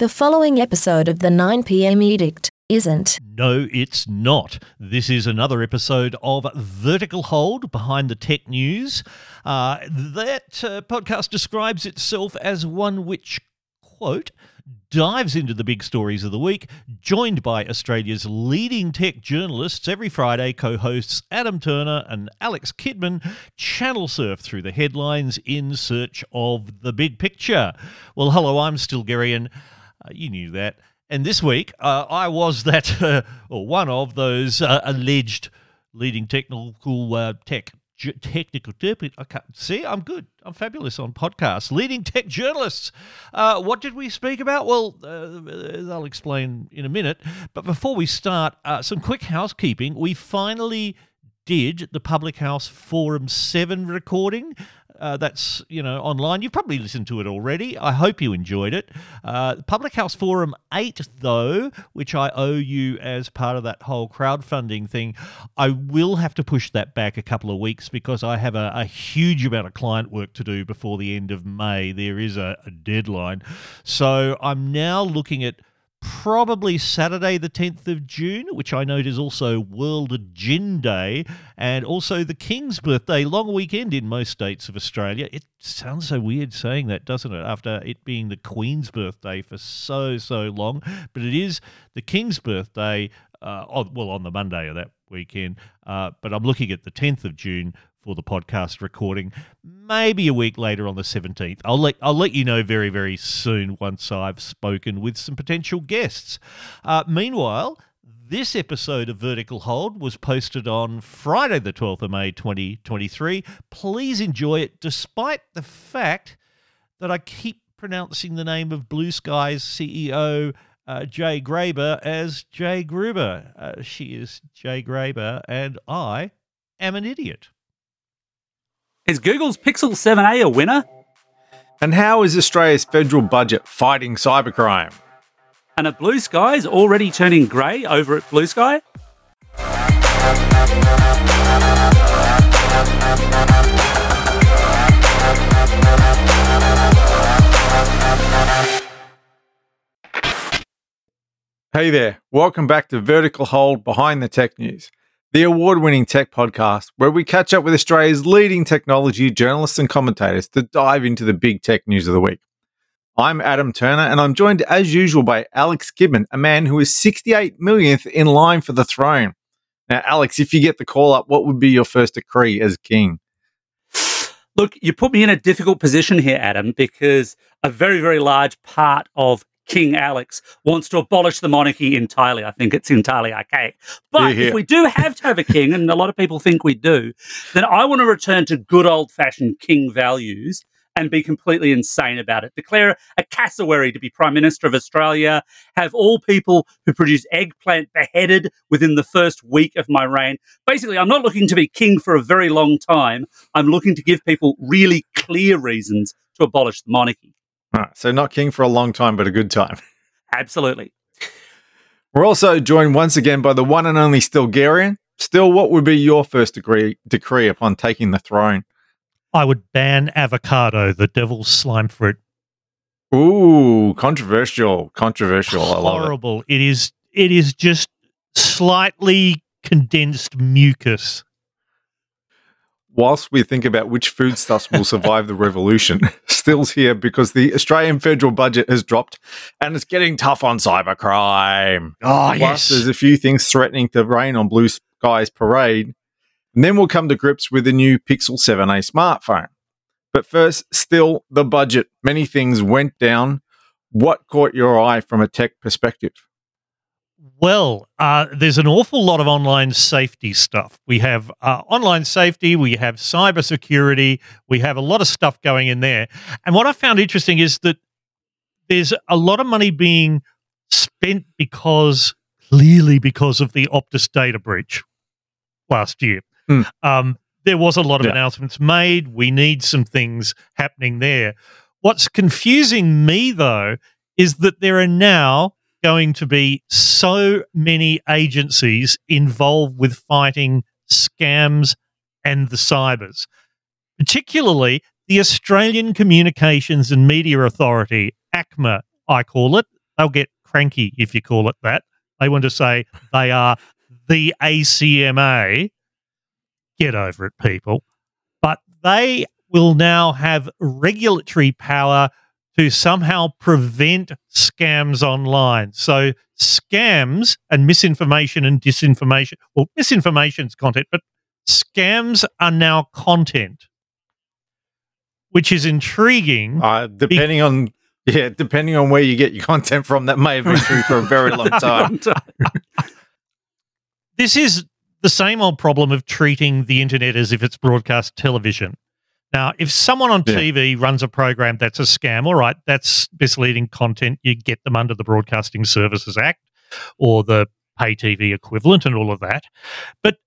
The following episode of the 9pm edict isn't. No, it's not. This is another episode of Vertical Hold behind the tech news. Uh, that uh, podcast describes itself as one which, quote, dives into the big stories of the week, joined by Australia's leading tech journalists every Friday. Co hosts Adam Turner and Alex Kidman channel surf through the headlines in search of the big picture. Well, hello, I'm Stilgherrian. Uh, you knew that. And this week, uh, I was that, uh, or one of those uh, alleged leading technical uh, tech technical I can't see. I'm good. I'm fabulous on podcasts. Leading tech journalists. Uh, what did we speak about? Well, uh, I'll explain in a minute. But before we start, uh, some quick housekeeping. We finally did the Public House Forum 7 recording. Uh, that's you know online. You've probably listened to it already. I hope you enjoyed it. Uh, Public House Forum eight, though, which I owe you as part of that whole crowdfunding thing, I will have to push that back a couple of weeks because I have a, a huge amount of client work to do before the end of May. There is a, a deadline, so I'm now looking at probably Saturday, the 10th of June, which I note is also World Gin Day and also the King's birthday, long weekend in most states of Australia. It sounds so weird saying that, doesn't it? After it being the Queen's birthday for so, so long. But it is the King's birthday, uh, well, on the Monday of that weekend. Uh, but I'm looking at the 10th of June for the podcast recording. Maybe a week later on the 17th. I'll let I'll let you know very very soon once I've spoken with some potential guests. Uh, meanwhile, this episode of Vertical Hold was posted on Friday, the 12th of May 2023. Please enjoy it, despite the fact that I keep pronouncing the name of Bluesky's CEO. Uh, Jay Graber as Jay Gruber. Uh, she is Jay Graber, and I am an idiot. Is Google's Pixel 7a a winner? And how is Australia's federal budget fighting cybercrime? And are blue skies already turning grey over at Bluesky? Hey there, welcome back to Vertical Hold Behind the Tech News the award winning tech podcast where we catch up with Australia's leading technology journalists and commentators to dive into the big tech news of the week. I'm Adam Turner, and I'm joined as usual by Alex Kidman, a man who is 68 millionth in line for the throne. Now, Alex, if you get the call up, what would be your first decree as king? Look, you put me in a difficult position here, Adam, because a very, very large part of King Alex wants to abolish the monarchy entirely. I think it's entirely archaic. But if we do have to have a king, and a lot of people think we do, then I want to return to good old fashioned king values and be completely insane about it. Declare a cassowary to be Prime Minister of Australia, have all people who produce eggplant beheaded within the first week of my reign. Basically, I'm not looking to be king for a very long time. I'm looking to give people really clear reasons to abolish the monarchy. All right, so not king for a long time, but a good time. Absolutely. We're also joined once again by the one and only Stilgherrian. Still, what would be your first degree, decree upon taking the throne? I would ban avocado, the devil's slime fruit. Ooh, controversial, controversial. Horrible. It. it is. It is just slightly condensed mucus whilst we think about which foodstuffs will survive the revolution, still's here because the Australian federal budget has dropped and it's getting tough on cybercrime. Oh, Plus, yes. There's a few things threatening to rain on Bluesky's parade. And then we'll come to grips with the new Pixel 7a smartphone. But first, still the budget. Many things went down. What caught your eye from a tech perspective? Well, uh, there's an awful lot of online safety stuff. We have uh, online safety, we have cybersecurity, we have a lot of stuff going in there. And what I found interesting is that there's a lot of money being spent because clearly because of the Optus data breach last year. Mm. Um, there was a lot of yeah. announcements made. We need some things happening there. What's confusing me though is that there are now going to be so many agencies involved with fighting scams and the cybers, particularly the Australian Communications and Media Authority, ACMA, I call it. they'll get cranky if you call it that. They want to say they are the ACMA. Get over it, people. But they will now have regulatory power to somehow prevent scams online. So scams and misinformation and disinformation, well, misinformation's content, but scams are now content, which is intriguing. Uh, depending on yeah, depending on where you get your content from, that may have been true for a very long time. this is the same old problem of treating the internet as if it's broadcast television. Now, if someone on Yeah. TV runs a program that's a scam, all right, that's misleading content. You get them under the Broadcasting Services Act or the pay TV equivalent and all of that. But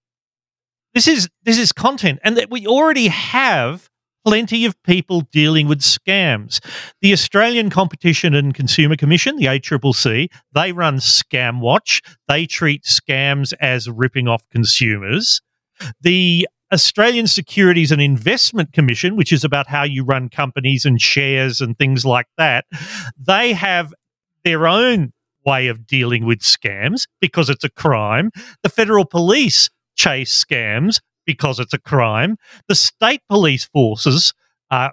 this is this is content, and that we already have plenty of people dealing with scams. The Australian Competition and Consumer Commission, the ACCC, they run Scam Watch. They treat scams as ripping off consumers. The Australian Securities and Investment Commission, which is about how you run companies and shares and things like that, they have their own way of dealing with scams because it's a crime. The federal police chase scams because it's a crime. The state police forces uh,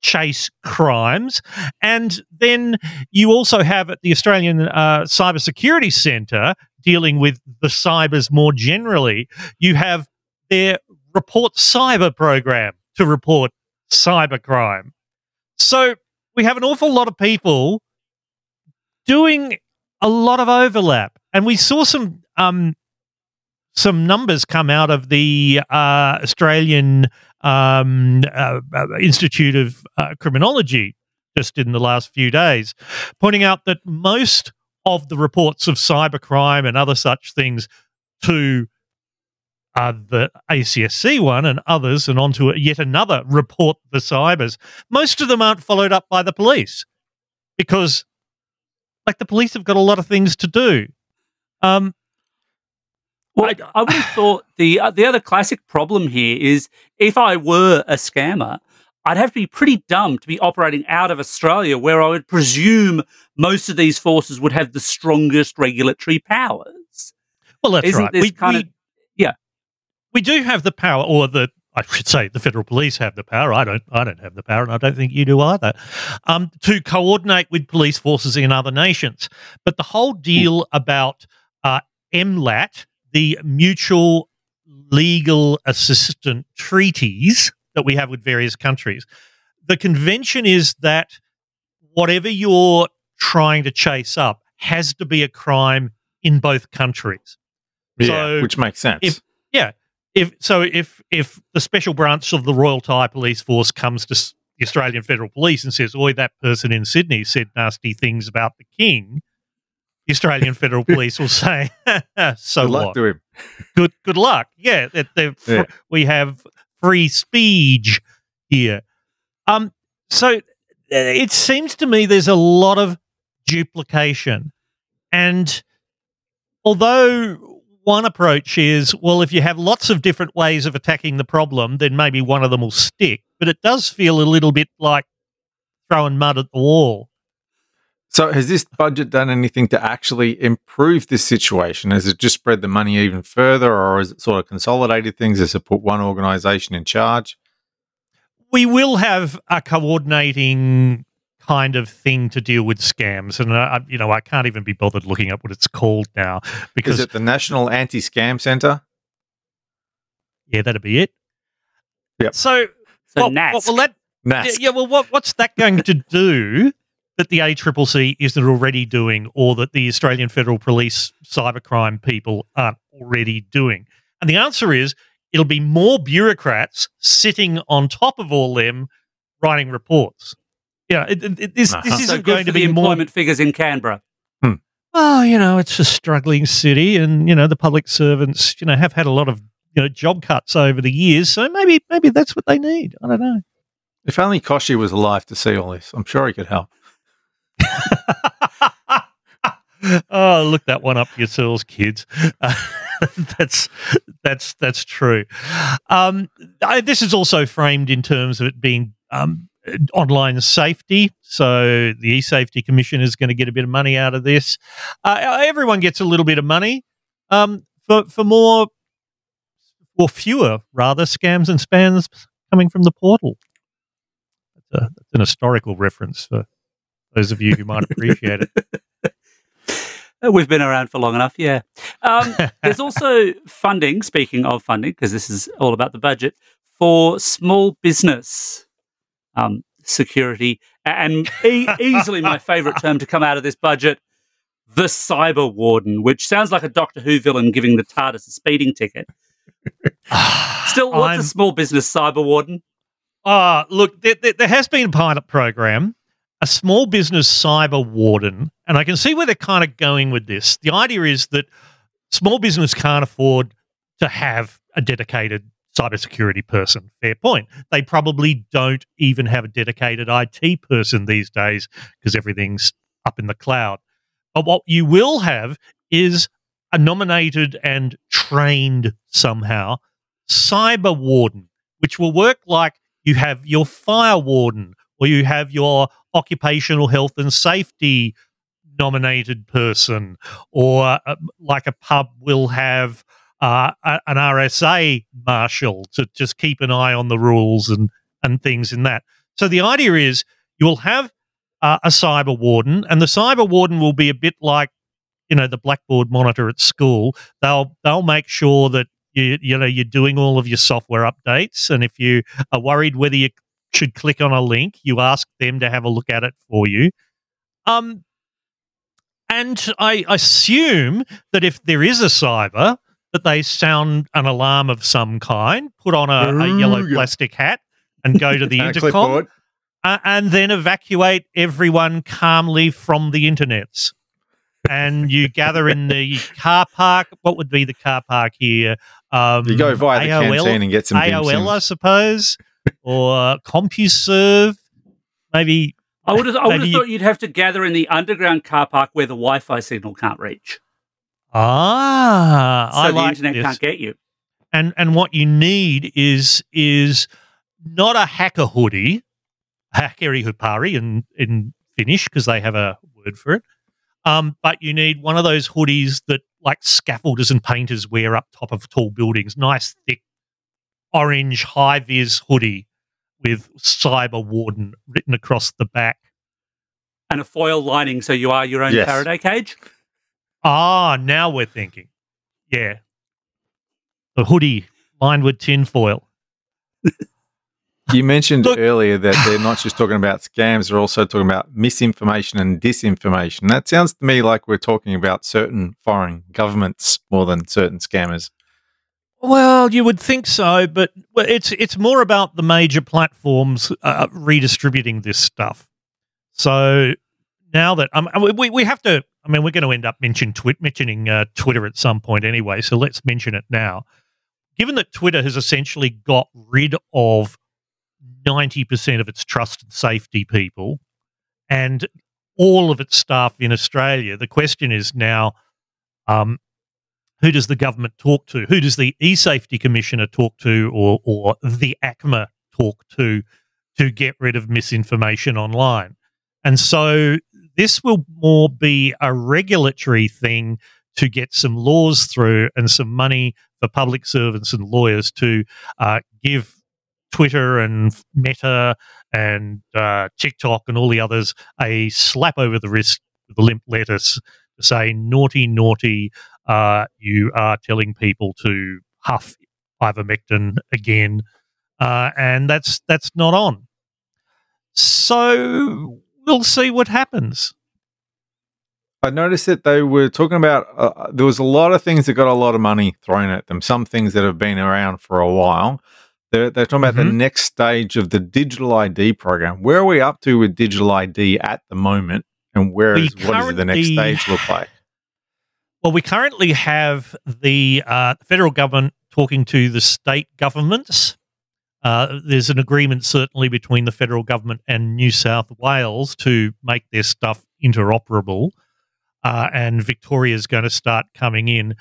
chase crimes. And then you also have at the Australian uh, Cybersecurity Centre dealing with the cybers more generally. You have their report cyber program to report cybercrime. So we have an awful lot of people doing a lot of overlap, and we saw some um, some numbers come out of the uh, Australian um, uh, uh, Institute of uh, Criminology just in the last few days, pointing out that most of the reports of cybercrime and other such things to uh, the ACSC one and others, and onto yet another report the cybers. Most of them aren't followed up by the police because, like, the police have got a lot of things to do. Um, Well, I, would have thought the uh, the other classic problem here is if I were a scammer, I'd have to be pretty dumb to be operating out of Australia, where I would presume most of these forces would have the strongest regulatory powers. well, that's Isn't right. this We, kind we- of-. We do have the power, or the I should say, the federal police have the power. I don't. I don't have the power, and I don't think you do either. Um, to coordinate with police forces in other nations, but the whole deal about uh, MLAT, the mutual legal assistant treaties that we have with various countries, the convention is that whatever you're trying to chase up has to be a crime in both countries. Yeah, So which makes sense. if- if so if if the special branch of the Royal Thai Police Force comes to the Australian Federal Police and says, "Oi, that person in Sydney said nasty things about the King," the Australian Federal Police will say, "So Good what? luck to him. good good luck." Yeah, that fr- we have free speech here. Um, so uh, it seems to me there's a lot of duplication, and although one approach is, well, if you have lots of different ways of attacking the problem, then maybe one of them will stick. But it does feel a little bit like throwing mud at the wall. So, has this budget done anything to actually improve this situation? Has it just spread the money even further, or has it sort of consolidated things? Has it put one organisation in charge? we will have a coordinating kind of thing to deal with scams, and uh, you know I can't even be bothered looking up what it's called now because Is it the National Anti Scam Centre? yeah, that'd be it. Yep. So, So what, NASC. what will that? Yeah, NASC. yeah, well, what, what's that going to do that the ACCC isn't already doing, or that the Australian Federal Police cybercrime people aren't already doing? And the answer is it'll be more bureaucrats sitting on top of all them writing reports. Yeah, it, it, it- this, Uh-huh. this isn't good going for to the be more. employment figures in Canberra. Oh, you know, it's a struggling city, and you know the public servants, you know, have had a lot of you know job cuts over the years. So maybe maybe that's what they need. I don't know. If only Koshi was alive to see all this, I'm sure he could help. oh, look that one up yourselves, kids. Uh, that's that's that's true. Um, I, this is also framed in terms of it being um, online safety. So the e-safety commission is going to get a bit of money out of this. Uh, everyone gets a little bit of money um, for for more or fewer rather scams and spams coming from the portal. That's, a, that's an historical reference for those of you who might appreciate it. We've been around for long enough, yeah. Um, there's also funding, speaking of funding, because this is all about the budget, for small business um, security. And e- easily my favorite term to come out of this budget the cyber warden, which sounds like a Doctor Who villain giving the TARDIS a speeding ticket. Still, what's I'm- a small business cyber warden? Ah, look, there, there, there has been a pilot program, a small business cyber warden, and I can see where they're kind of going with this. The idea is that small business can't afford to have a dedicated cybersecurity person. Fair point. They probably don't even have a dedicated IT person these days because everything's up in the cloud. But what you will have is a nominated and trained somehow cyber warden, which will work like you have your fire warden or you have your occupational health and safety nominated person, or uh, like a pub will have uh, an RSA marshal to just keep an eye on the rules and, and things in that. So the idea is you will have uh, a cyber warden, and the cyber warden will be a bit like you know the blackboard monitor at school. They'll they'll make sure that you you know you're doing all of your software updates, and if you are worried whether you should click on a link, you ask them to have a look at it for you. Um, and I assume that if there is a cyber, that they sound an alarm of some kind, put on a, a yellow plastic hat, and go to the And intercom, uh, and then evacuate everyone calmly from the internets. And you gather in the car park. What would be the car park here? Um, You go via the AOL canteen and get some dim AOL, I suppose, or CompuServe, maybe. I would have, I would have Maybe- thought you'd have to gather in the underground car park where the Wi-Fi signal can't reach, Ah, so I the like internet this. can't get you. and and what you need is is not a hacker hoodie, hackeri hupari in in Finnish because they have a word for it. Um, but you need one of those hoodies that like scaffolders and painters wear up top of tall buildings. Nice thick orange high vis hoodie with cyber warden written across the back. And a foil lining, so you are your own Yes. Faraday cage. Ah, now we're thinking. Yeah. The hoodie lined with tinfoil. You mentioned Look- earlier that they're not just talking about scams, they're also talking about misinformation and disinformation. That sounds to me like we're talking about certain foreign governments more than certain scammers. Well, you would think so, but it's it's more about the major platforms uh, redistributing this stuff. So now that um, we we have to, I mean, we're going to end up mention twi- mentioning uh, Twitter at some point anyway. So let's mention it now. Given that Twitter has essentially got rid of ninety percent of its trust and safety people, and all of its staff in Australia, the question is now. Um, who does the government talk to? Who does the e-safety commissioner talk to, or or the ACMA talk to, to get rid of misinformation online? And so this will more be a regulatory thing to get some laws through and some money for public servants and lawyers to uh, give Twitter and Meta and uh, TikTok and all the others a slap over the wrist with a limp lettuce to say naughty, naughty uh, you are telling people to huff ivermectin again, uh, and that's that's not on. So we'll see what happens. I noticed that they were talking about uh, there was a lot of things that got a lot of money thrown at them. Some things that have been around for a while. They're, they're talking about the Mhm. next stage of the digital ID program. Where are we up to with digital ID at the moment, and where what does the next stage look like? Well, we currently have the uh, federal government talking to the state governments. Uh, there's an agreement, certainly, between the federal government and New South Wales to make their stuff interoperable. Uh, and Victoria's going to start coming in.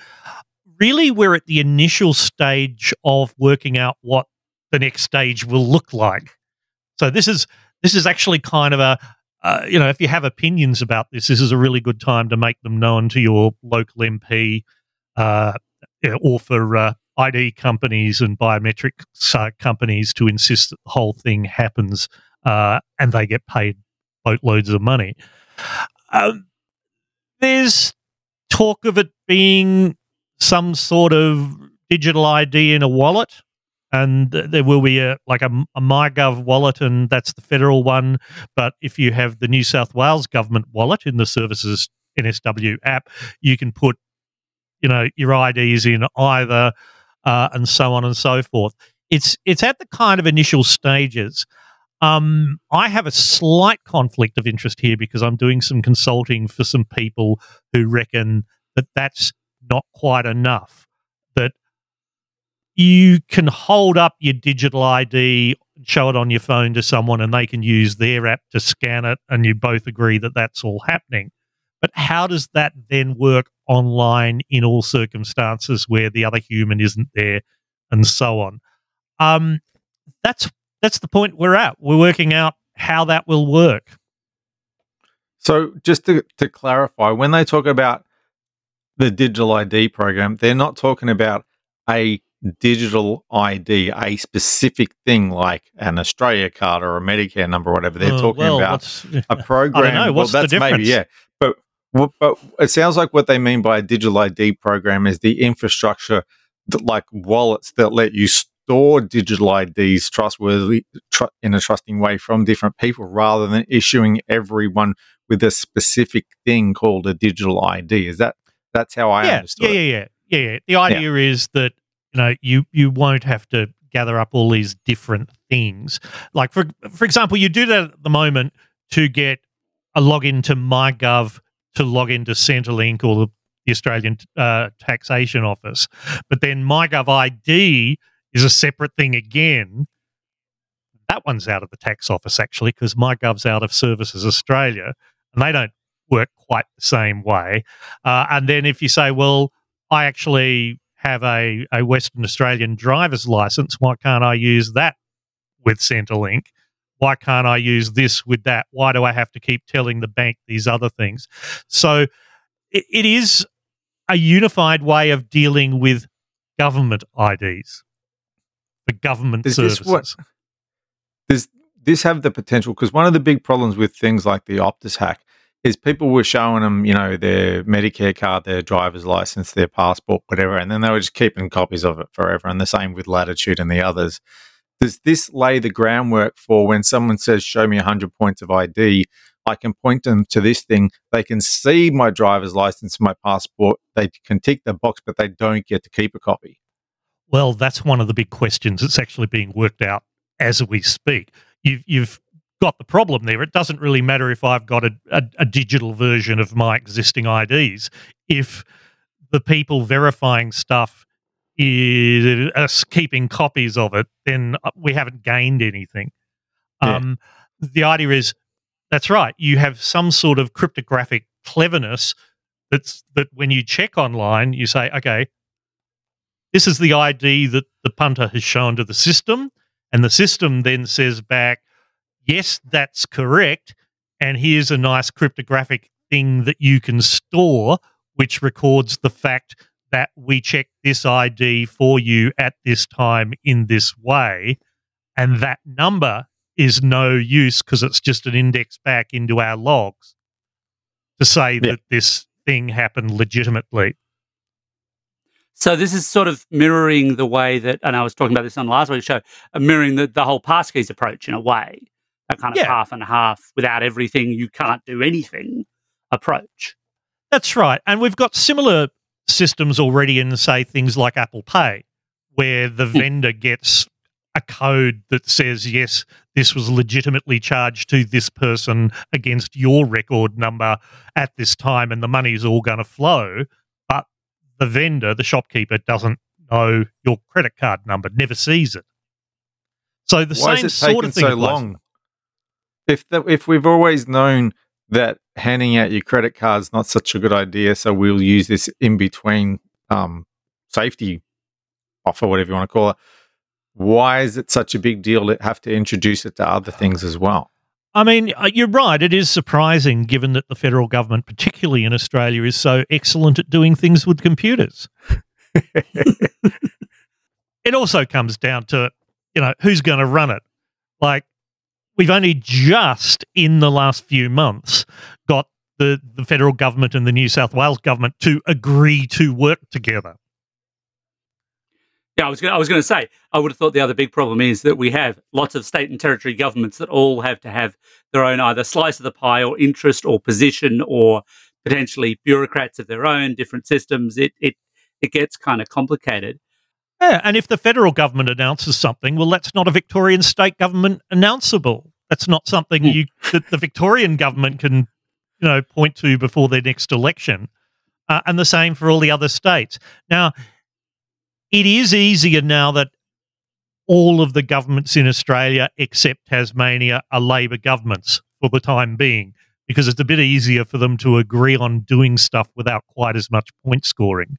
Really, we're at the initial stage of working out what the next stage will look like. So this is this is actually kind of a uh, you know, if you have opinions about this, this is a really good time to make them known to your local MP uh, or for uh, ID companies and biometric uh, companies to insist that the whole thing happens uh, and they get paid boatloads of money. Um, there's talk of it being some sort of digital ID in a wallet and there will be a like a, a MyGov wallet, and that's the federal one. But if you have the New South Wales government wallet in the services NSW app, you can put you know your IDs in either, uh, and so on and so forth. It's it's at the kind of initial stages. Um, I have a slight conflict of interest here because I'm doing some consulting for some people who reckon that that's not quite enough. That you can hold up your digital ID, show it on your phone to someone, and they can use their app to scan it, and you both agree that that's all happening. But how does that then work online in all circumstances where the other human isn't there, and so on? Um, that's that's the point we're at. We're working out how that will work. So, just to, to clarify, when they talk about the digital ID program, they're not talking about a digital ID, a specific thing like an Australia card or a Medicare number or whatever. They're uh, talking well, about a program. I don't know. What's well, the difference? maybe, yeah. But, it sounds like what they mean by a digital ID program is the infrastructure that, like wallets that let you store digital IDs trustworthy tr- in a trusting way from different people rather than issuing everyone with a specific thing called a digital ID. Is that that's how I yeah, understood yeah. Yeah, yeah, yeah, yeah. The idea yeah. is that you know you you won't have to gather up all these different things. Like for for example, you do that at the moment to get a login to MyGov to log into Centrelink or the, Australian uh, Taxation Office, but then MyGov ID is a separate thing again. That one's out of the tax office actually because MyGov's out of Services Australia, and they don't work quite the same way. Uh, and then if you say, well, I actually have a, a Western Australian driver's license. Why can't I use that with Centrelink? Why can't I use this with that? Why do I have to keep telling the bank these other things? So it, it is a unified way of dealing with government IDs, the government does services. This what, does this have the potential? Because one of the big problems with things like the Optus hack is people were showing them, you know, their Medicare card, their driver's license, their passport, whatever, and then they were just keeping copies of it forever. And the same with Latitude and the others. Does this lay the groundwork for when someone says, "Show me 100 points of ID"? I can point them to this thing. They can see my driver's license, my passport. They can tick the box, but they don't get to keep a copy. Well, that's one of the big questions that's actually being worked out as we speak. You've, you've got the problem there. It doesn't really matter if I've got a, a, a digital version of my existing IDs. If the people verifying stuff is us keeping copies of it, then uh, we haven't gained anything. Yeah. Um, the idea is that's right. You have some sort of cryptographic cleverness that's that when you check online, you say, okay, this is the ID that the punter has shown to the system, and the system then says back, yes, that's correct. And here's a nice cryptographic thing that you can store, which records the fact that we check this ID for you at this time in this way. And that number is no use because it's just an index back into our logs to say yeah. that this thing happened legitimately. So this is sort of mirroring the way that, and I was talking about this on last week's show, uh, mirroring the, the whole passkeys approach in a way a kind of yeah. half and half without everything you can't do anything approach. That's right. And we've got similar systems already in, say, things like Apple Pay, where the hmm. vendor gets a code that says, yes, this was legitimately charged to this person against your record number at this time, and the money's all going to flow. But the vendor, the shopkeeper, doesn't know your credit card number, never sees it. So the Why same sort of thing. So long? if the, if we've always known that handing out your credit cards is not such a good idea, so we'll use this in between um, safety offer, whatever you want to call it. Why is it such a big deal to have to introduce it to other things as well? I mean, uh, you're right. It is surprising given that the federal government, particularly in Australia, is so excellent at doing things with computers. it also comes down to, you know, who's going to run it. Like, we've only just in the last few months the, the federal government and the New South Wales government to agree to work together. Yeah, I was gonna, I was going to say I would have thought the other big problem is that we have lots of state and territory governments that all have to have their own either slice of the pie or interest or position or potentially bureaucrats of their own, different systems. It it it gets kind of complicated. Yeah, and if the federal government announces something, well, that's not a Victorian state government announceable. That's not something Hmm. you that the Victorian government can, you know, point to before their next election, uh, and the same for all the other states. Now, it is easier now that all of the governments in Australia except Tasmania are Labor governments for the time being, because it's a bit easier for them to agree on doing stuff without quite as much point scoring.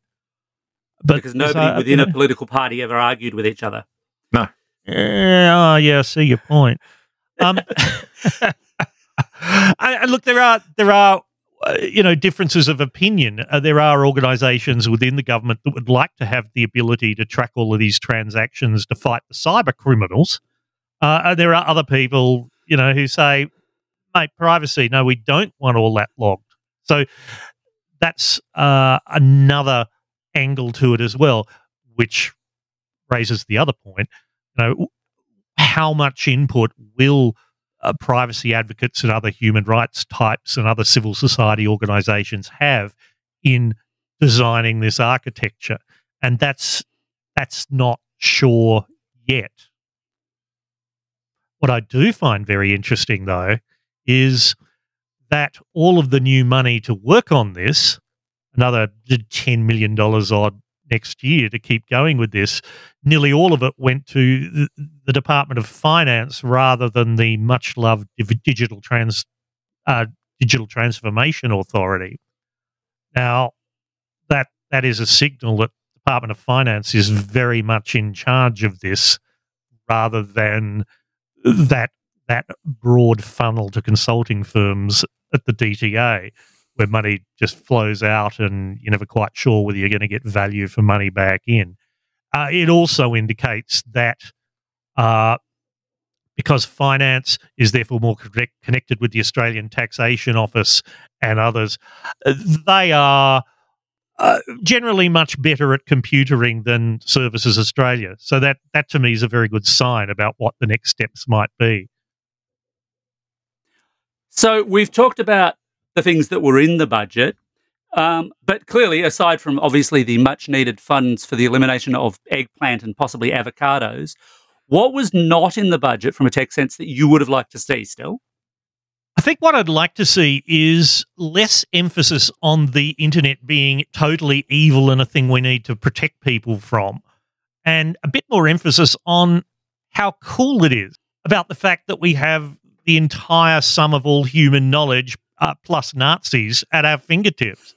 But because nobody uh, within you a political party ever argued with each other. yeah, oh, yeah, I see your point. Um, and, look, there are there are uh, you know differences of opinion. Uh, there are organisations within the government that would like to have the ability to track all of these transactions to fight the cyber criminals. Uh, there are other people, you know, who say, "Mate, privacy. No, we don't want all that logged." So that's uh, another angle to it as well, which raises the other point. You know, how much input will uh, privacy advocates and other human rights types and other civil society organizations have in designing this architecture? And that's that's not sure yet. What I do find very interesting, though, is that all of the new money to work on this, another $10 million odd next year to keep going with this, nearly all of it went to the, Department of Finance rather than the much loved digital trans uh, digital transformation authority. Now, that that is a signal that Department of Finance is very much in charge of this, rather than that that broad funnel to consulting firms at the DTA where money just flows out and you're never quite sure whether you're going to get value for money back in. Uh, it also indicates that uh, because finance is therefore more correct, connected with the Australian Taxation Office and others, they are uh, generally much better at computering than Services Australia. So that that to me is a very good sign about what the next steps might be. So we've talked about the things that were in the budget, um, but clearly, aside from obviously the much needed funds for the elimination of eggplant and possibly avocados, what was not in the budget from a tech sense that you would have liked to see still? I think what I'd like to see is less emphasis on the internet being totally evil and a thing we need to protect people from, and a bit more emphasis on how cool it is about the fact that we have the entire sum of all human knowledge uh, plus Nazis at our fingertips,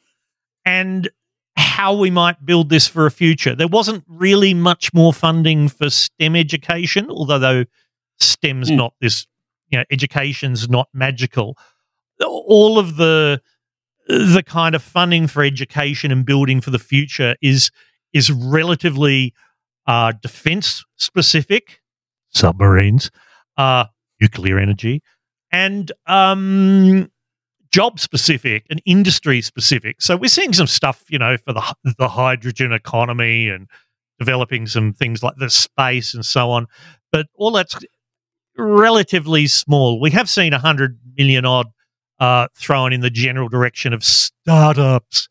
and how we might build this for a future. There wasn't really much more funding for STEM education, although though STEM's Mm. not this you know education's not magical all of the the kind of funding for education and building for the future is is relatively uh, defense specific submarines uh, nuclear energy and um, job specific and industry specific so we're seeing some stuff you know for the the hydrogen economy and developing some things like the space and so on but all that's relatively small. We have seen a 100 million odd uh, thrown in the general direction of startups,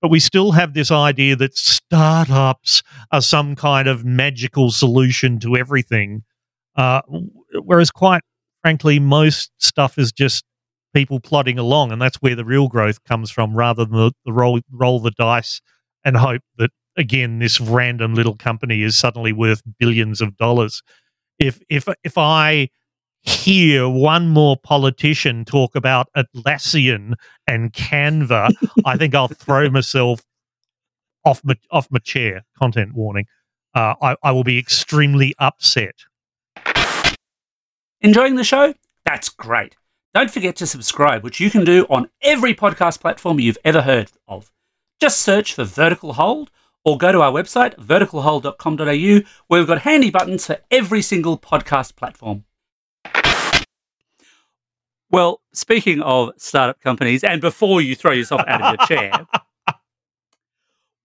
but we still have this idea that startups are some kind of magical solution to everything. Uh, whereas, quite frankly, most stuff is just people plodding along, and that's where the real growth comes from, rather than the, the roll roll the dice and hope that again this random little company is suddenly worth billions of dollars if if if I hear one more politician talk about Atlassian and Canva, I think I'll throw myself off my off my chair. Content warning. Uh, I, I will be extremely upset. Enjoying the show? That's great. Don't forget to subscribe, which you can do on every podcast platform you've ever heard of. Just search for Vertical Hold or go to our website, verticalhold.com.au, where we've got handy buttons for every single podcast platform. Well, speaking of startup companies, and before you throw yourself out of your chair,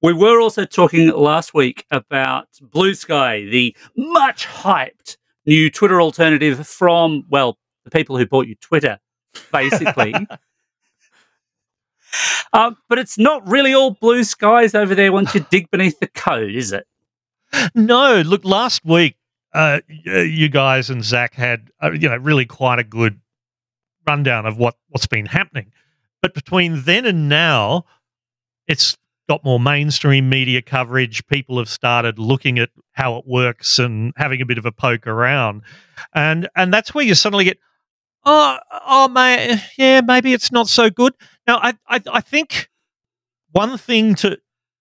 we were also talking last week about Bluesky, the much hyped new Twitter alternative from, well, the people who bought you Twitter, basically. um, but it's not really all blue skies over there once you dig beneath the code, is it? No, look, last week, uh, you guys and Zach had, uh, you know, really quite a good rundown of what, what's been happening. But between then and now, it's got more mainstream media coverage. People have started looking at how it works and having a bit of a poke around, and and that's where you suddenly get, oh, oh, man, yeah, maybe it's not so good. Now, I, I, I think one thing to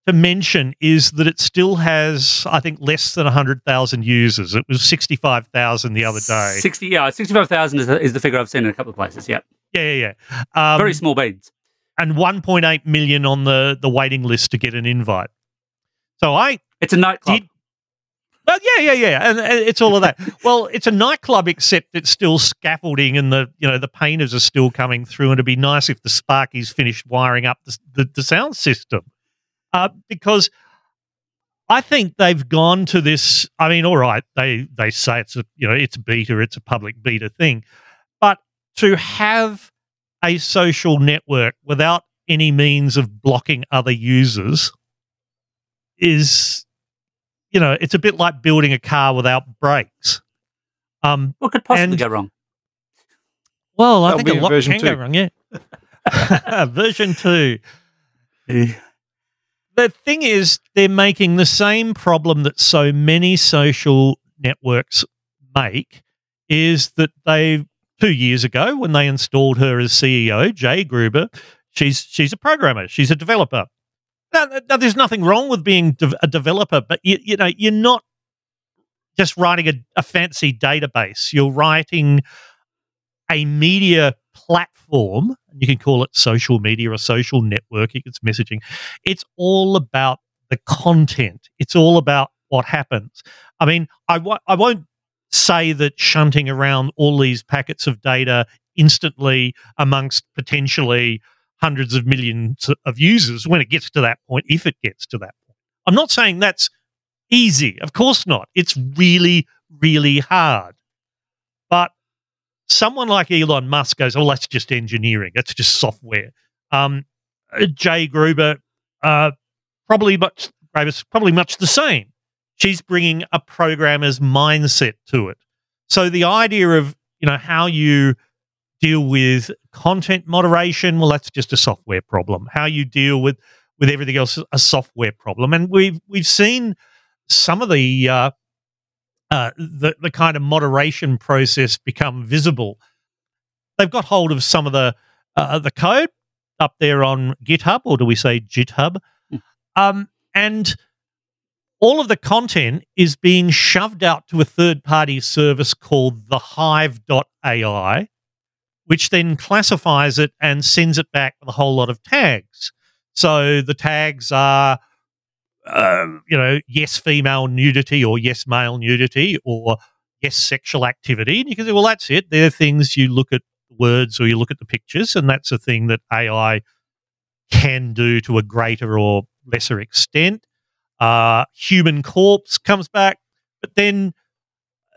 to mention is that it still has, I think, less than 100,000 users. It was 65,000 the other day. 60, yeah, 65,000 is, the- is the figure I've seen in a couple of places. Yeah. Yeah, yeah, yeah. Um, Very small beans. and 1.8 million on the, the waiting list to get an invite. So I It's a nightclub. did. Well, yeah, yeah, yeah, and, and it's all of that. well, it's a nightclub, except it's still scaffolding, and the you know the painters are still coming through. And it'd be nice if the Sparkies finished wiring up the the, the sound system, uh, because I think they've gone to this. I mean, all right, they they say it's a you know it's a beta, it's a public beta thing, but to have a social network without any means of blocking other users is you know it's a bit like building a car without brakes. Um what could possibly and- go wrong? well i That'll think a in lot version can go wrong yeah. Version 2 the thing is they're making the same problem that so many social networks make is that they two years ago when they installed her as ceo jay gruber she's she's a programmer she's a developer now, now there's nothing wrong with being de- a developer but you, you know you're not just writing a, a fancy database. You're writing a media platform you can call it social media or social networking it's messaging. It's all about the content. It's all about what happens. I mean I w- I won't say that shunting around all these packets of data instantly amongst potentially hundreds of millions of users when it gets to that point if it gets to that point i'm not saying that's easy of course not it's really really hard but someone like Elon Musk goes, "Oh, that's just engineering. That's just software." Um, uh, Jay Gruber, uh, probably much probably much the same. She's bringing a programmer's mindset to it. So the idea of you know how you deal with content moderation, well, that's just a software problem. How you deal with with everything else, a software problem. And we've we've seen some of the uh, uh, the the kind of moderation process become visible. They've got hold of some of the uh, the code up there on GitHub, or do we say GitHub? Um, and all of the content is being shoved out to a third party service called the Hive.ai, which then classifies it and sends it back with a whole lot of tags. So the tags are um, you know, yes, female nudity or yes, male nudity or yes, sexual activity. And you can say, well, that's it. They're things you look at words or you look at the pictures, and that's a thing that AI can do to a greater or lesser extent. Uh, human corpse comes back, but then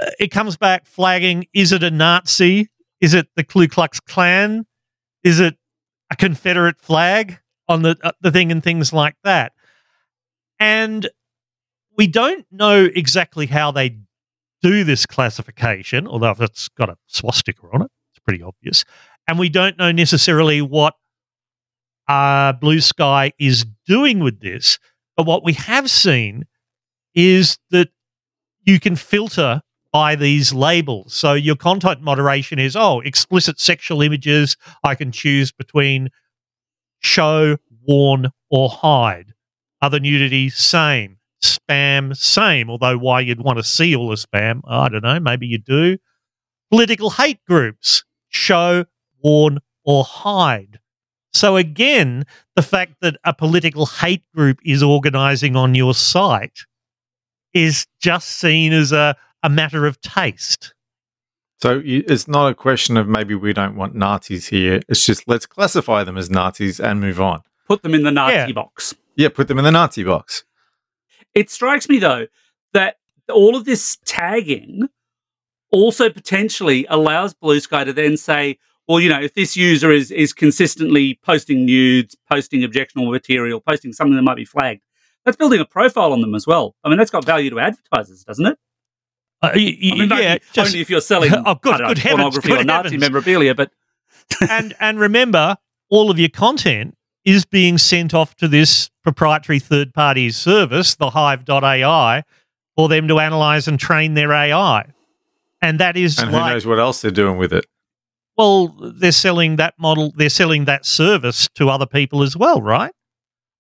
uh, it comes back flagging is it a Nazi? Is it the Ku Klux Klan? Is it a Confederate flag on the, uh, the thing and things like that? And we don't know exactly how they do this classification, although if it's got a swastika on it, it's pretty obvious. And we don't know necessarily what uh, Bluesky is doing with this. But what we have seen is that you can filter by these labels. So your content moderation is, oh, explicit sexual images. I can choose between show, warn, or hide. Other nudity, same. Spam, same. Although why you'd want to see all the spam, I don't know. Maybe you do. Political hate groups, show, warn, or hide. So again, the fact that a political hate group is organizing on your site is just seen as a, a matter of taste. So it's not a question of maybe we don't want Nazis here. It's just let's classify them as Nazis and move on. Put them in the Nazi Yeah. box. Yeah, put them in the Nazi box. It strikes me though that all of this tagging also potentially allows Bluesky to then say, well, you know, if this user is is consistently posting nudes, posting objectionable material, posting something that might be flagged, that's building a profile on them as well. I mean, that's got value to advertisers, doesn't it? Uh, y- y- I mean, yeah, only, just- only if you're selling Oh, good- I don't know, heavens, pornography good or Nazi heavens. memorabilia, but and and remember, all of your content is being sent off to this proprietary third party service, the Hive.ai, for them to analyze and train their AI. And that is And who like, knows what else they're doing with it. well, they're selling that model, they're selling that service to other people as well, right?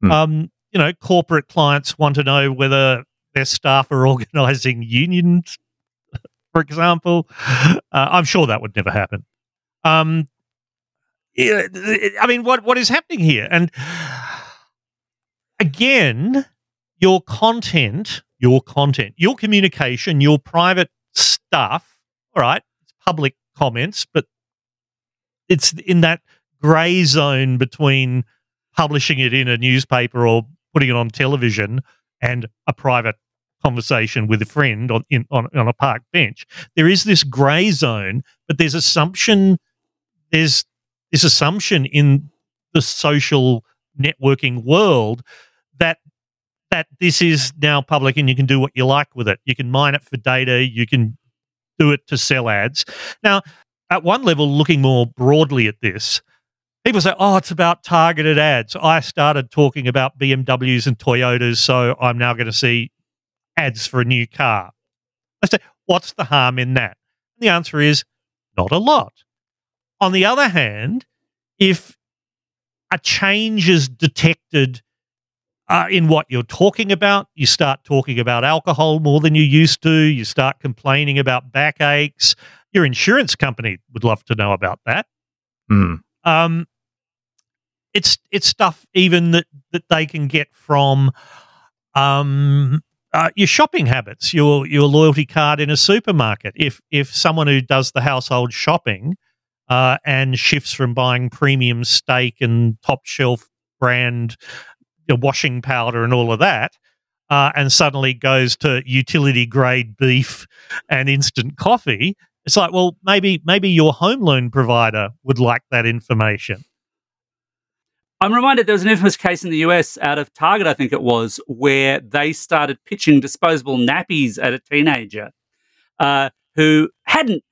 Hmm. Um, you know, corporate clients want to know whether their staff are organizing unions, for example. Uh, I'm sure that would never happen. Um, I mean, what what is happening here? And again, your content, your content, your communication, your private stuff. All right, it's public comments, but it's in that grey zone between publishing it in a newspaper or putting it on television and a private conversation with a friend on in, on, on a park bench. There is this grey zone, but there's assumption there's this assumption in the social networking world that that this is now public and you can do what you like with it. You can mine it for data, you can do it to sell ads. Now, at one level, looking more broadly at this, people say, oh, it's about targeted ads. I started talking about BMWs and Toyotas, so I'm now going to see ads for a new car. I say, what's the harm in that? The answer is not a lot. On the other hand, if a change is detected uh, in what you're talking about, you start talking about alcohol more than you used to, you start complaining about backaches, your insurance company would love to know about that. Hmm. Um, it's it's stuff even that that they can get from um, uh, your shopping habits, your your loyalty card in a supermarket. If if someone who does the household shopping uh, and shifts from buying premium steak and top shelf brand you know, washing powder and all of that, uh, and suddenly goes to utility grade beef and instant coffee, it's like, well, maybe maybe your home loan provider would like that information. I'm reminded there was an infamous case in the US out of Target, I think it was, where they started pitching disposable nappies at a teenager uh, who hadn't,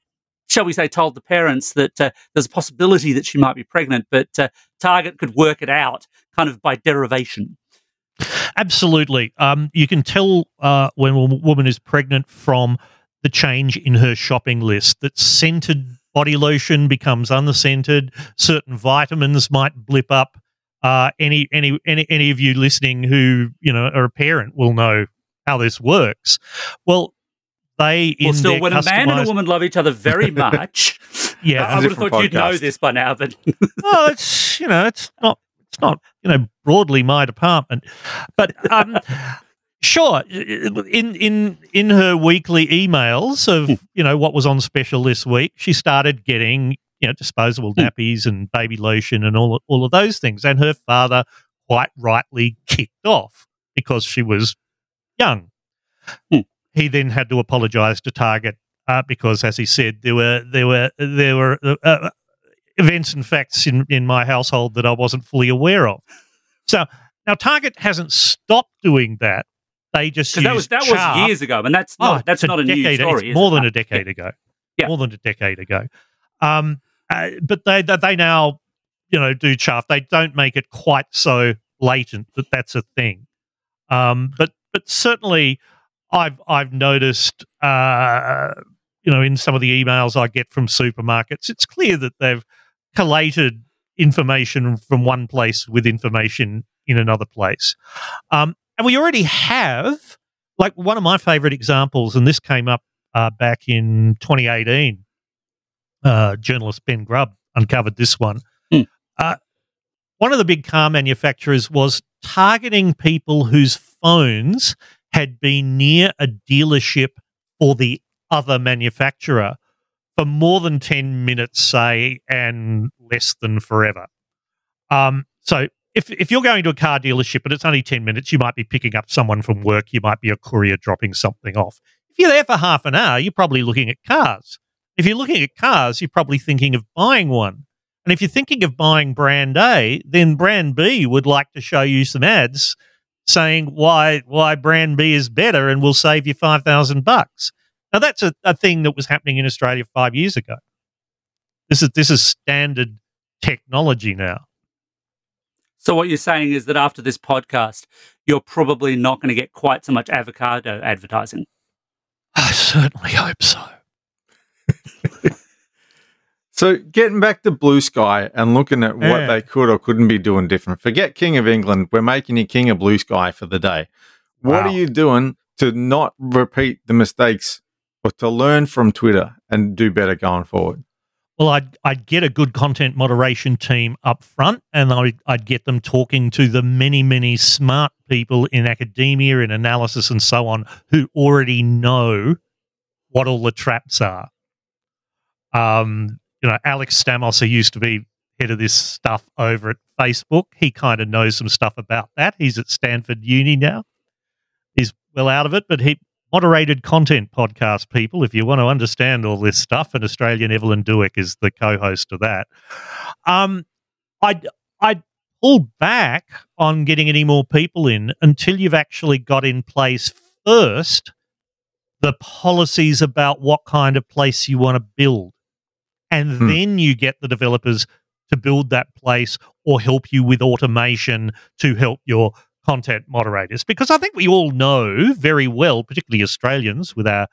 shall we say, told the parents that uh, there's a possibility that she might be pregnant, but uh, Target could work it out kind of by derivation. Absolutely. Um, you can tell uh, when a woman is pregnant from the change in her shopping list that scented body lotion becomes unscented. Certain vitamins might blip up. Uh, any, any, any, any of you listening who you know are a parent will know how this works. Well, they in Well, still, their when a man and a woman love each other very much, yeah, I would have different thought you'd know this by now, but well, it's you know, it's not, it's not, you know, broadly my department, but um, sure. In in in her weekly emails of you know what was on special this week, she started getting you know disposable nappies and baby lotion and all all of those things, and her father quite rightly kicked off because she was young. Hmm. He then had to apologise to Target uh, because, as he said, there were there were there were uh, uh, events and facts in, in my household that I wasn't fully aware of. So now Target hasn't stopped doing that. They just that was that was years ago, and that's Oh, not that's it's not a new story. It's more it? than a decade ago. Yeah. More than a decade ago. Um, uh, but they they now you know do chaff. They don't make it quite so blatant that that's a thing. Um, but but certainly, I've I've noticed. Uh, you know, in some of the emails I get from supermarkets, it's clear that they've collated information from one place with information in another place. Um, and we already have, like, one of my favorite examples, and this came up uh, back in 2018. Uh, journalist Ben Grubb uncovered this one. Hmm. Uh, one of the big car manufacturers was targeting people whose phones had been near a dealership for the other manufacturer for more than 10 minutes, say, and less than forever. Um, so if, if you're going to a car dealership and it's only 10 minutes, you might be picking up someone from work, you might be a courier dropping something off. If you're there for half an hour, you're probably looking at cars. If you're looking at cars, you're probably thinking of buying one. And if you're thinking of buying brand A, then brand B would like to show you some ads saying why why brand B is better and will save you five thousand bucks. Now that's a, a thing that was happening in Australia five years ago. This is this is standard technology now. So what you're saying is that after this podcast, you're probably not going to get quite so much avocado advertising. I certainly hope so. So, getting back to Bluesky and looking at what Yeah. they could or couldn't be doing different. Forget King of England. We're making you King of Bluesky for the day. What Wow. are you doing to not repeat the mistakes or to learn from Twitter and do better going forward? Well, I'd I'd get a good content moderation team up front, and I'd, I'd get them talking to the many many smart people in academia, in analysis, and so on, who already know what all the traps are. Um, you know, Alex Stamos, who used to be head of this stuff over at Facebook, he kind of knows some stuff about that. He's at Stanford Uni now. He's well out of it, but he moderated content podcast people. If you want to understand all this stuff, and Australian Evelyn Douek is the co-host of that. Um, I'd I'd pull back on getting any more people in until you've actually got in place first the policies about what kind of place you want to build, and Hmm. then you get the developers to build that place or help you with automation to help your content moderators because I think we all know very well, particularly Australians with our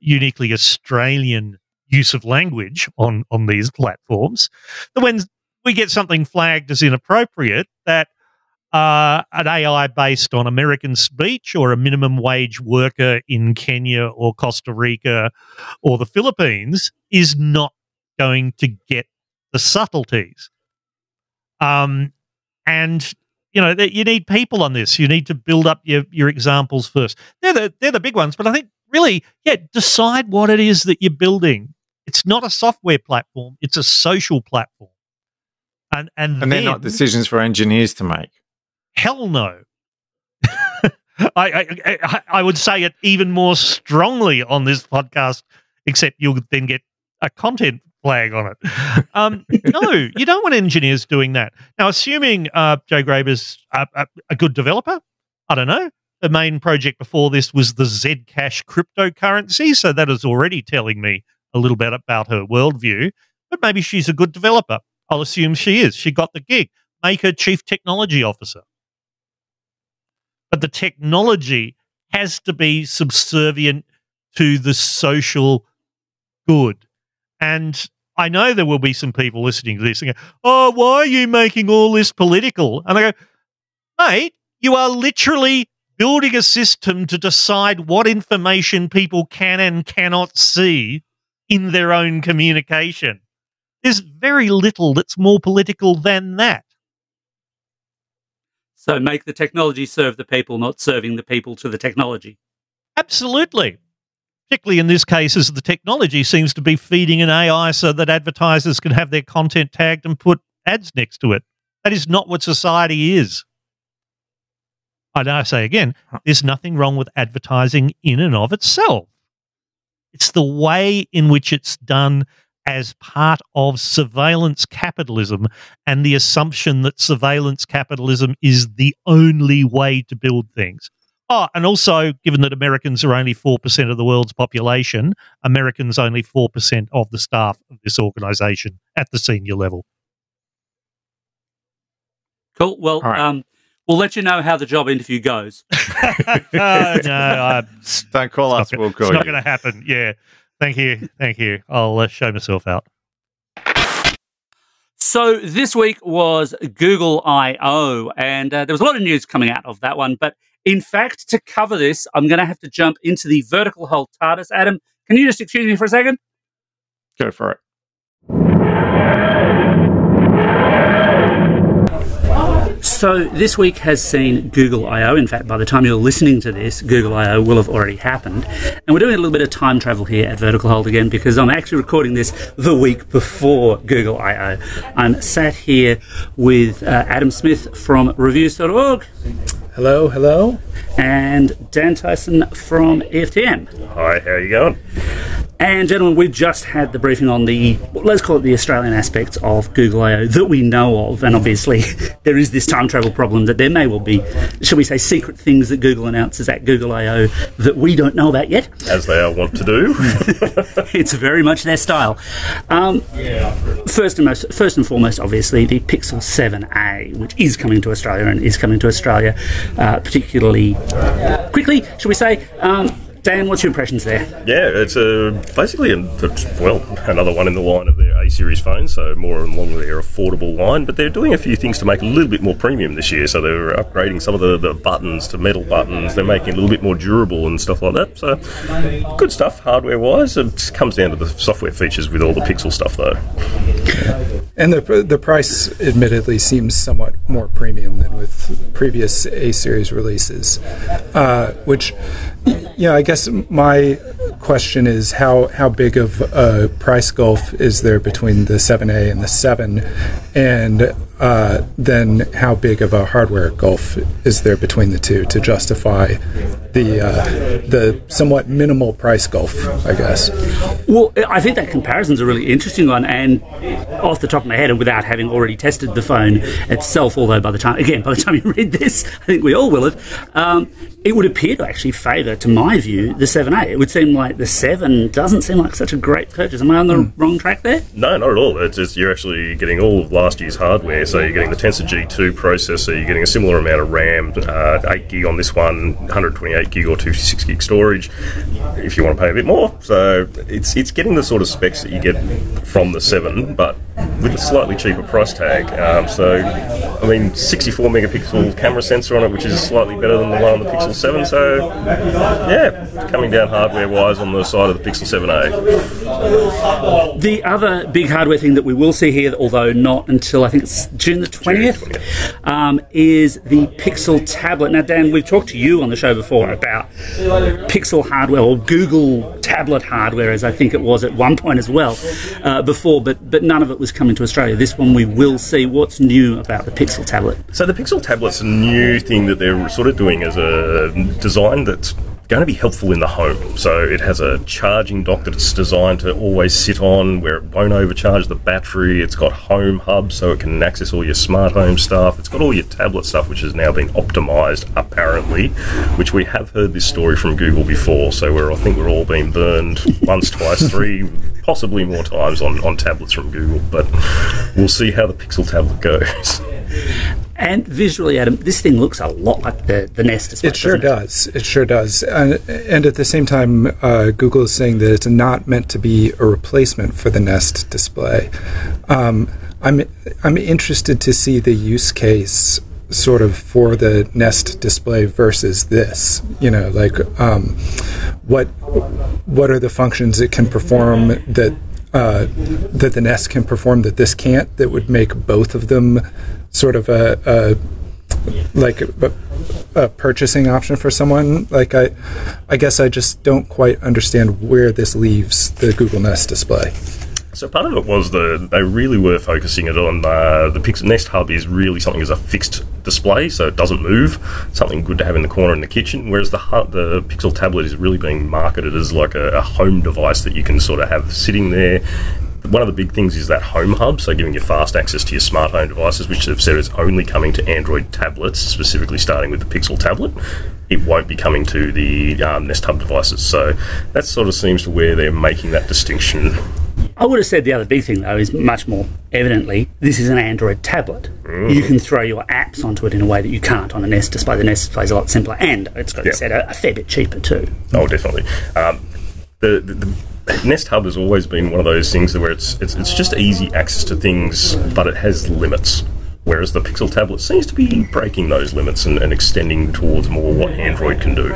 uniquely Australian use of language on on these platforms, that when we get something flagged as inappropriate, that uh, an AI based on American speech or a minimum wage worker in Kenya or Costa Rica or the Philippines is not going to get the subtleties. Um, and you know that you need people on this. You need to build up your your examples first. They're the they're the big ones, but I think really, yeah, decide what it is that you're building. It's not a software platform; it's a social platform. And and, And they're not decisions for engineers to make. Hell no. I, I, I I would say it even more strongly on this podcast, except you'll then get a content flag on it. Um, no, you don't want engineers doing that. Now, assuming uh, Jay Graber's a, a, a good developer, I don't know. The main project before this was the Zcash cryptocurrency, so that is already telling me a little bit about her worldview. But maybe she's a good developer. I'll assume she is. She got the gig. Make her chief technology officer. But the technology has to be subservient to the social good. And I know there will be some people listening to this and go, Oh, why are you making all this political? And I go, Mate, you are literally building a system to decide what information people can and cannot see in their own communication. There's very little that's more political than that. So make the technology serve the people, not serving the people to the technology. Absolutely. Particularly in this case, as the technology seems to be feeding an AI so that advertisers can have their content tagged and put ads next to it. That is not what society is. I know I say again, there's nothing wrong with advertising in and of itself. It's the way in which it's done as part of surveillance capitalism and the assumption that surveillance capitalism is the only way to build things. Oh, and also, given that Americans are only 4% of the world's population, Americans only 4% of the staff of this organization at the senior level. Cool. Well, All right. um, we'll let you know how the job interview goes. Uh, no, it's Don't call us, not, we'll call it's call not going to happen. Yeah. Thank you. Thank you. I'll uh, show myself out. So this week was Google I/O, and uh, there was a lot of news coming out of that one. But in fact, to cover this, I'm going to have to jump into the vertical hold TARDIS. Adam, can you just excuse me for a second? Go for it. So this week has seen Google I/O. In fact, by the time you're listening to this, Google I/O will have already happened. And we're doing a little bit of time travel here at Vertical Hold again because I'm actually recording this the week before Google I/O. I'm sat here with uh, Adam Smith from Reviews.org Hello, hello. and Dan Tyson from EFTM. Hi, how are you going? And gentlemen, we've just had the briefing on the let's call it the Australian aspects of Google I/O that we know of, and obviously there is this time travel problem that there may well be, shall we say, secret things that Google announces at Google I/O that we don't know about yet. As they are wont to do. it's very much their style. Um, first and most, first and foremost, obviously, the Pixel 7a, which is coming to Australia and is coming to Australia uh, particularly quickly, shall we say? Um, Dan, what's your impressions there? yeah, it's a, basically, a, it's, well, another one in the line of their A series phones, so more along their affordable line. But they're doing a few things to make a little bit more premium this year. So they're upgrading some of the, the buttons to metal buttons. They're making it a little bit more durable and stuff like that. So good stuff, hardware wise. It comes down to the software features with all the Pixel stuff, though. And the the price, admittedly, seems somewhat more premium than with previous A series releases. Uh, which, y- yeah, I guess my question is how how big of a price gulf is there between the 7A and the 7, and uh, then how big of a hardware gulf is there between the two to justify the uh, the somewhat minimal price gulf? I guess. Well, I think that comparison's a really interesting one, and off the top of my head, and without having already tested the phone itself, although by the time, again, by the time you read this, I think we all will have, um, it would appear to actually favour, to my view, the 7A. It would seem like the 7 doesn't seem like such a great purchase. Am I on the wrong track there? No, not at all. It's just you're actually getting all of last year's hardware. So you're getting the Tensor G2 processor, you're getting a similar amount of RAM, uh, 8 gig on this one, 128 gig or 256 gig storage, if you want to pay a bit more. So it's it's getting the sort of specs that you get from the 7, but with a slightly cheaper price tag. Um, so, I mean, 64 megapixel camera sensor on it, which is slightly better than the one on the Pixel 7. So, yeah, coming down hardware wise on the side of the Pixel 7a. The other big hardware thing that we will see here, although not until I think it's June the 20th, um, is the Pixel tablet. Now, Dan, we've talked to you on the show before about Pixel hardware or Google tablet hardware, as I think it was at one point as well uh, before, but, but none of it was coming to Australia. This one we will see. What's new about the Pixel tablet? So the Pixel tablet's a new thing that they're sort of doing as a design that's going to be helpful in the home. So it has a charging dock that's designed to always sit on where it won't overcharge the battery. It's got home hub so it can access all your smart home stuff. It's got all your tablet stuff which has now been optimized apparently, which we have heard this story from Google before. So we're I think we're all being burned once, twice, three, possibly more times on, on tablets from Google. But we'll see how the Pixel tablet goes. And visually, Adam, this thing looks a lot like the, the Nest display. It sure doesn't does. It sure does. And, and at the same time, uh, Google is saying that it's not meant to be a replacement for the Nest display. Um, I'm I'm interested to see the use case sort of for the Nest display versus this. You know, like um, what what are the functions it can perform that uh, that the Nest can perform that this can't? That would make both of them sort of a, a like a, a purchasing option for someone. Like I, I guess I just don't quite understand where this leaves the Google Nest display. So part of it was the they really were focusing it on uh, the Pixel Nest Hub is really something as a fixed display, so it doesn't move. Something good to have in the corner in the kitchen. Whereas the the Pixel tablet is really being marketed as like a, a home device that you can sort of have sitting there. One of the big things is that home hub, so giving you fast access to your smart home devices, which they've said is only coming to Android tablets, specifically starting with the Pixel tablet. It won't be coming to the um, Nest Hub devices. So that sort of seems to where they're making that distinction I would have said the other big thing, though, is much more evidently this is an Android tablet. You can throw your apps onto it in a way that you can't on a Nest display. The Nest display is a lot simpler, and it's got to Yeah. be said, a, a fair bit cheaper too. Oh, definitely. Um, the, the, the Nest Hub has always been one of those things where it's, it's it's just easy access to things, but it has limits. Whereas the Pixel tablet seems to be breaking those limits and, and extending towards more what Android can do.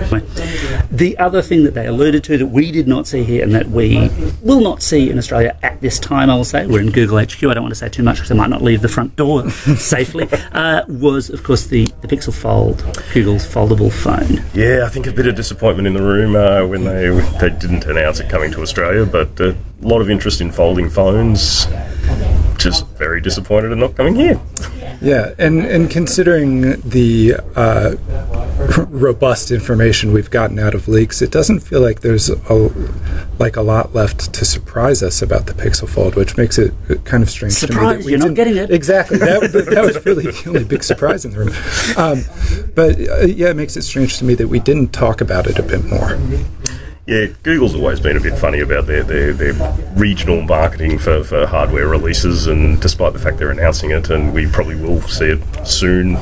The other thing that they alluded to that we did not see here and that we will not see in Australia at this time, I will say, we're in Google HQ, I don't want to say too much because I might not leave the front door safely, uh, was, of course, the, the Pixel Fold, Google's foldable phone. Yeah, I think a bit of disappointment in the room uh, when they they didn't announce it coming to Australia, but a lot of interest in folding phones. Just very disappointed in not coming here. Yeah, and and considering the uh, robust information we've gotten out of leaks, it doesn't feel like there's a like a lot left to surprise us about the Pixel Fold, which makes it kind of strange to me Surprise, that we you're not getting it. exactly. That, that was really the only big surprise in the room. Um, but uh, yeah, it makes it strange to me that we didn't talk about it a bit more. Yeah, Google's always been a bit funny about their, their, their regional marketing for, for hardware releases, and despite the fact they're announcing it, and we probably will see it soon,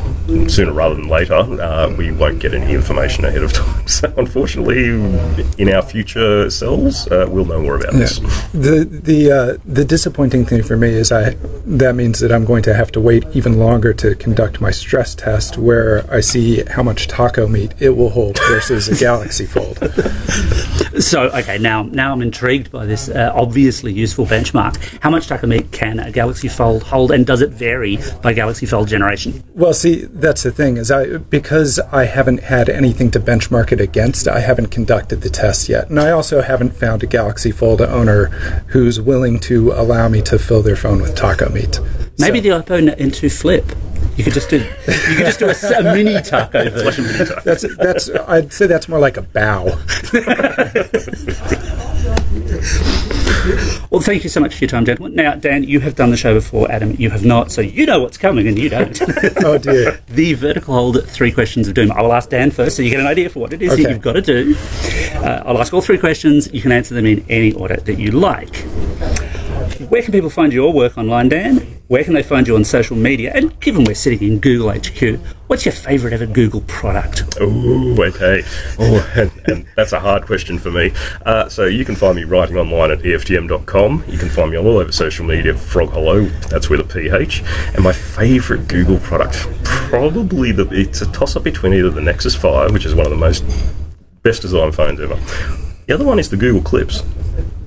sooner rather than later, uh, we won't get any information ahead of time. So, unfortunately, in our future selves, uh, we'll know more about Yeah. this. The the uh, the disappointing thing for me is I that means that I'm going to have to wait even longer to conduct my stress test, where I see how much taco meat it will hold versus a Galaxy Fold. So, okay, now now I'm intrigued by this uh, obviously useful benchmark. How much taco meat can a Galaxy Fold hold, and does it vary by Galaxy Fold generation? Well, see, that's the thing is I because I haven't had anything to benchmark it against. I haven't conducted the test yet, and I also haven't found a Galaxy Fold owner who's willing to allow me to fill their phone with taco meat. Maybe So- the iPhone into flip. You could just do you could just do a, s- a mini taco version. that's that's I'd say that's more like a bow. Well, thank you so much for your time, gentlemen. Now, Dan, you have done the show before. Adam, you have not, so you know what's coming, and you don't. Oh dear. the vertical hold three questions of doom. I will ask Dan first, so you get an idea for what it is that you've got to do. Uh, I'll ask all three questions. You can answer them in any order that you like. Where can people find your work online, Dan? Where can they find you on social media? And given we're sitting in Google HQ, what's your favourite ever Google product? Oh, okay. Oh, and, and that's a hard question for me. Uh, so you can find me writing online at EFTM.com. You can find me on all over social media, Frog Hollow. That's with a PH. And my favourite Google product, probably the it's a toss up between either the Nexus 5, which is one of the most best design phones ever. The other one is the Google Clips.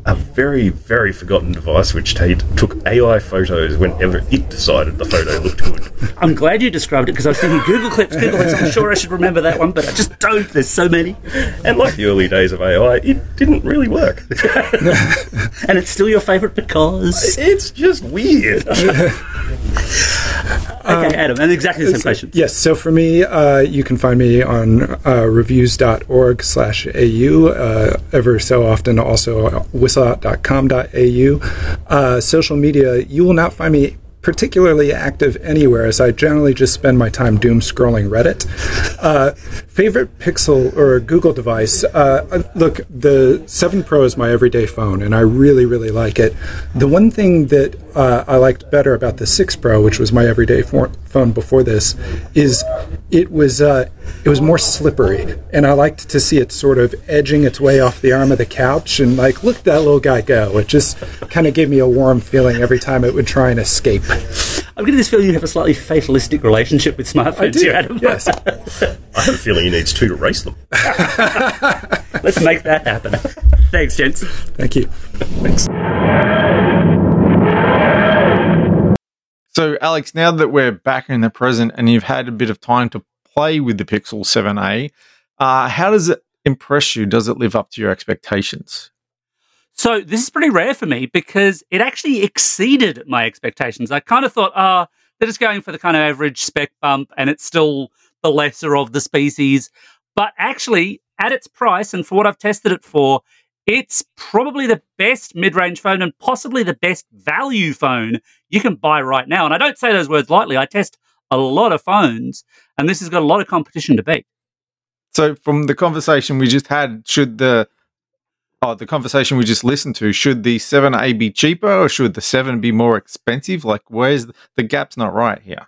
A very, very forgotten device which t- took AI photos whenever it decided the photo looked good. I'm glad you described it because I was thinking Google Clips, Google Clips. I'm sure I should remember that one, but I just don't. There's so many. And like the early days of AI, it didn't really work. And it's still your favourite because. It's just weird. Okay, Adam, and exactly the same question. Yes, so for me, uh, you can find me on uh, reviews.org slash au, uh, ever so often also whistleout.com.au. Uh, social media, you will not find me particularly active anywhere as I generally just spend my time doom scrolling Reddit. Uh, favorite Pixel or Google device? Uh, look, the 7 Pro is my everyday phone, and I really, really like it. The one thing that uh, I liked better about the 6 Pro, which was my everyday for- phone before this, is it was uh, it was more slippery, and I liked to see it sort of edging its way off the arm of the couch, and like, look that little guy go. It just kind of gave me a warm feeling every time it would try and escape. I'm getting this feeling you have a slightly fatalistic relationship with smartphones here, Adam. yes. I have a feeling he needs two to race them. Let's make that happen. Thanks, gents. Thank you. So, Alex, now that we're back in the present and you've had a bit of time to play with the Pixel 7a, uh, how does it impress you? Does it live up to your expectations? So this is pretty rare for me because it actually exceeded my expectations. I kind of thought, ah, they're just going for the kind of average spec bump and it's still the lesser of the species. But actually, at its price and for what I've tested it for, it's probably the best mid range phone and possibly the best value phone you can buy right now. And I don't say those words lightly. I test a lot of phones and this has got a lot of competition to beat. So, from the conversation we just had, should the oh, the conversation we just listened to, should the 7A be cheaper or should the 7 be more expensive? Like, where's the, the gap's not right here?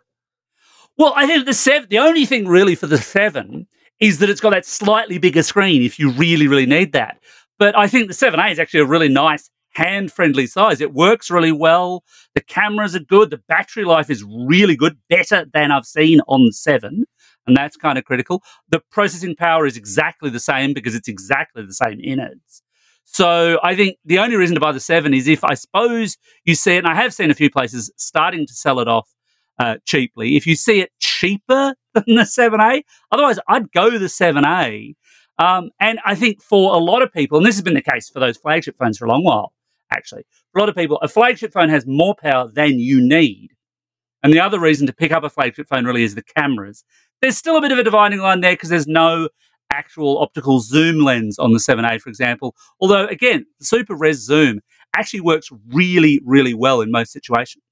Well, I think the seven. The only thing really for the seven is that it's got that slightly bigger screen if you really, really need that. But I think the seven A is actually a really nice hand friendly size. It works really well. The cameras are good. The battery life is really good, better than I've seen on the 7. And that's kind of critical. The processing power is exactly the same because it's exactly the same innards. So I think the only reason to buy the 7 is if I suppose you see it, and I have seen a few places starting to sell it off uh, cheaply. If you see it cheaper than the 7A, otherwise I'd go the 7A. Um, and I think for a lot of people, and this has been the case for those flagship phones for a long while, actually, for a lot of people, a flagship phone has more power than you need. And the other reason to pick up a flagship phone really is the cameras. There's still a bit of a dividing line there because there's no actual optical zoom lens on the 7A, for example. Although, again, the super res zoom actually works really, really well in most situations.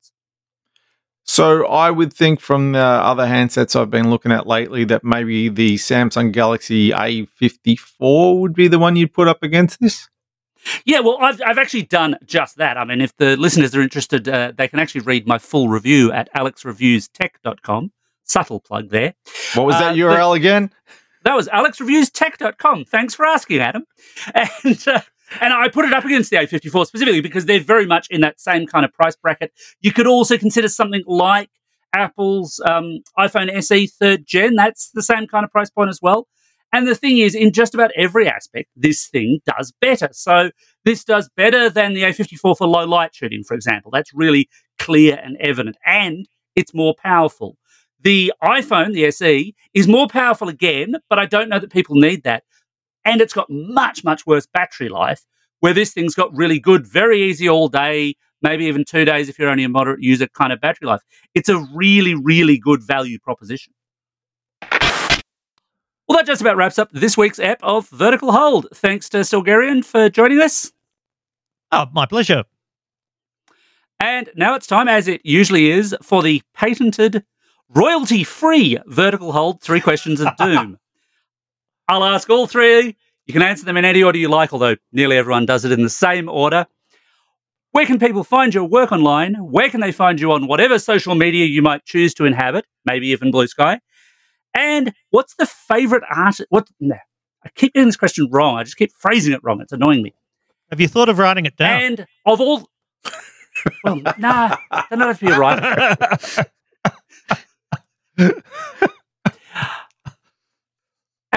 So I would think from the other handsets I've been looking at lately that maybe the Samsung Galaxy A54 would be the one you'd put up against this. Yeah, well, I've, I've actually done just that. I mean, if the listeners are interested, uh, they can actually read my full review at alexreviewstech.com. Subtle plug there. What was that Uh, URL again? That was alexreviewstech.com. Thanks for asking, Adam. And uh, and I put it up against the A54 specifically because they're very much in that same kind of price bracket. You could also consider something like Apple's um, iPhone SE third gen. That's the same kind of price point as well. And the thing is, in just about every aspect, this thing does better. So this does better than the A54 for low light shooting, for example. That's really clear and evident. And it's more powerful. The iPhone, the SE, is more powerful again, but I don't know that people need that. And it's got much, much worse battery life, where this thing's got really good, very easy all day, maybe even two days if you're only a moderate user kind of battery life. It's a really, really good value proposition. Well, that just about wraps up this week's app of Vertical Hold. Thanks to Stilgherrian for joining us. Oh, my pleasure. And now it's time, as it usually is, for the patented royalty free Vertical Hold three questions of doom. I'll ask all three. You can answer them in any order you like, although nearly everyone does it in the same order. Where can people find your work online? Where can they find you on whatever social media you might choose to inhabit, maybe even Bluesky? And what's the favorite art? What? No, I keep getting this question wrong. I just keep phrasing it wrong. It's annoying me. Have you thought of writing it down? And of all, well, nah, don't know if you're right.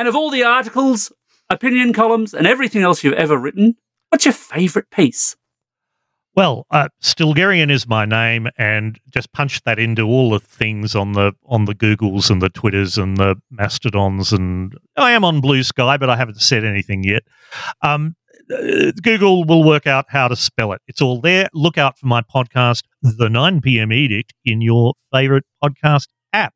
And of all the articles, opinion columns, and everything else you've ever written, what's your favourite piece? Well, uh, Stilgherrian is my name, and just punch that into all the things on the on the Googles and the Twitters and the Mastodons, and I am on Bluesky, but I haven't said anything yet. Um, uh, Google will work out how to spell it. It's all there. Look out for my podcast, The 9 p.m. Edict, in your favorite podcast app.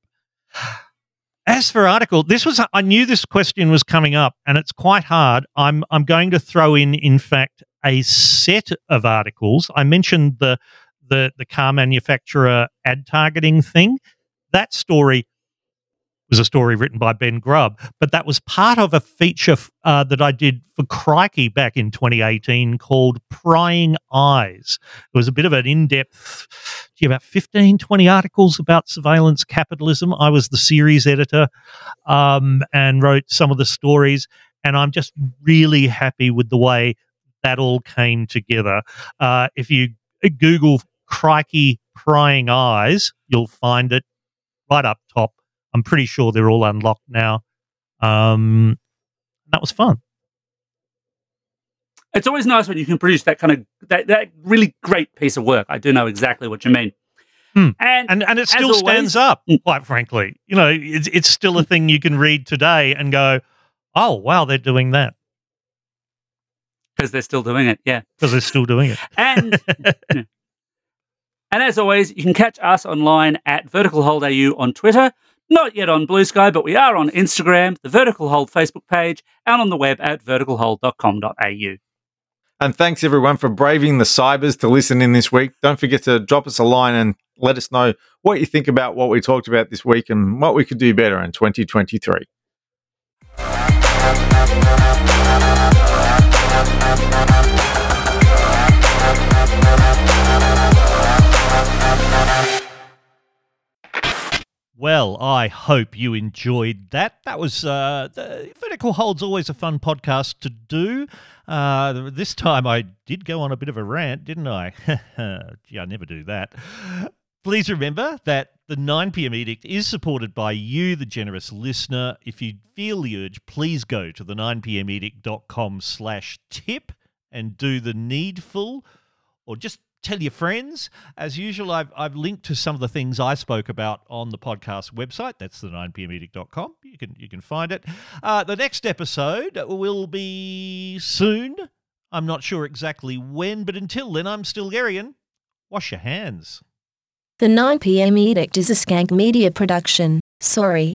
As for article, this was I knew this question was coming up, and it's quite hard. I'm I'm going to throw in, in fact, a set of articles. I mentioned the the the car manufacturer ad targeting thing. That story was a story written by Ben Grubb, but that was part of a feature uh, that I did for Crikey back in 2018 called Prying Eyes. It was a bit of an in depth, about 15, 20 articles about surveillance capitalism. I was the series editor um, and wrote some of the stories, and I'm just really happy with the way that all came together. Uh, if you Google Crikey Prying Eyes, you'll find it right up top. I'm pretty sure they're all unlocked now. Um, that was fun. It's always nice when you can produce that kind of that, that really great piece of work. I do know exactly what you mean. Hmm. And, And and it still always- stands up, Mm. quite frankly. You know, it's it's still a thing you can read today and go, "Oh, wow, they're doing that." because they're still doing it, yeah. Because they're still doing it. And and as always, you can catch us online at Vertical Hold AU on Twitter. Not yet on Bluesky, but we are on Instagram, the Vertical Hold Facebook page, and on the web at verticalhold.com.au. And thanks everyone for braving the cybers to listen in this week. Don't forget to drop us a line and let us know what you think about what we talked about this week and what we could do better in 2023. Well, I hope you enjoyed that. That was uh, the Vertical Hold's always a fun podcast to do. Uh, this time I did go on a bit of a rant, didn't I? Gee, I never do that. Please remember that the 9 p.m. edict is supported by you, the generous listener. If you feel the urge, please go to the 9pmedict.com slash tip and do the needful or just tell your friends. As usual, I've, I've linked to some of the things I spoke about on the podcast website. That's the 9pmedict.com. You can, you can find it. Uh, the next episode will be soon. I'm not sure exactly when, but until then, I'm Stilgherrian. Wash your hands. The 9 p.m. edict is a skank media production. Sorry.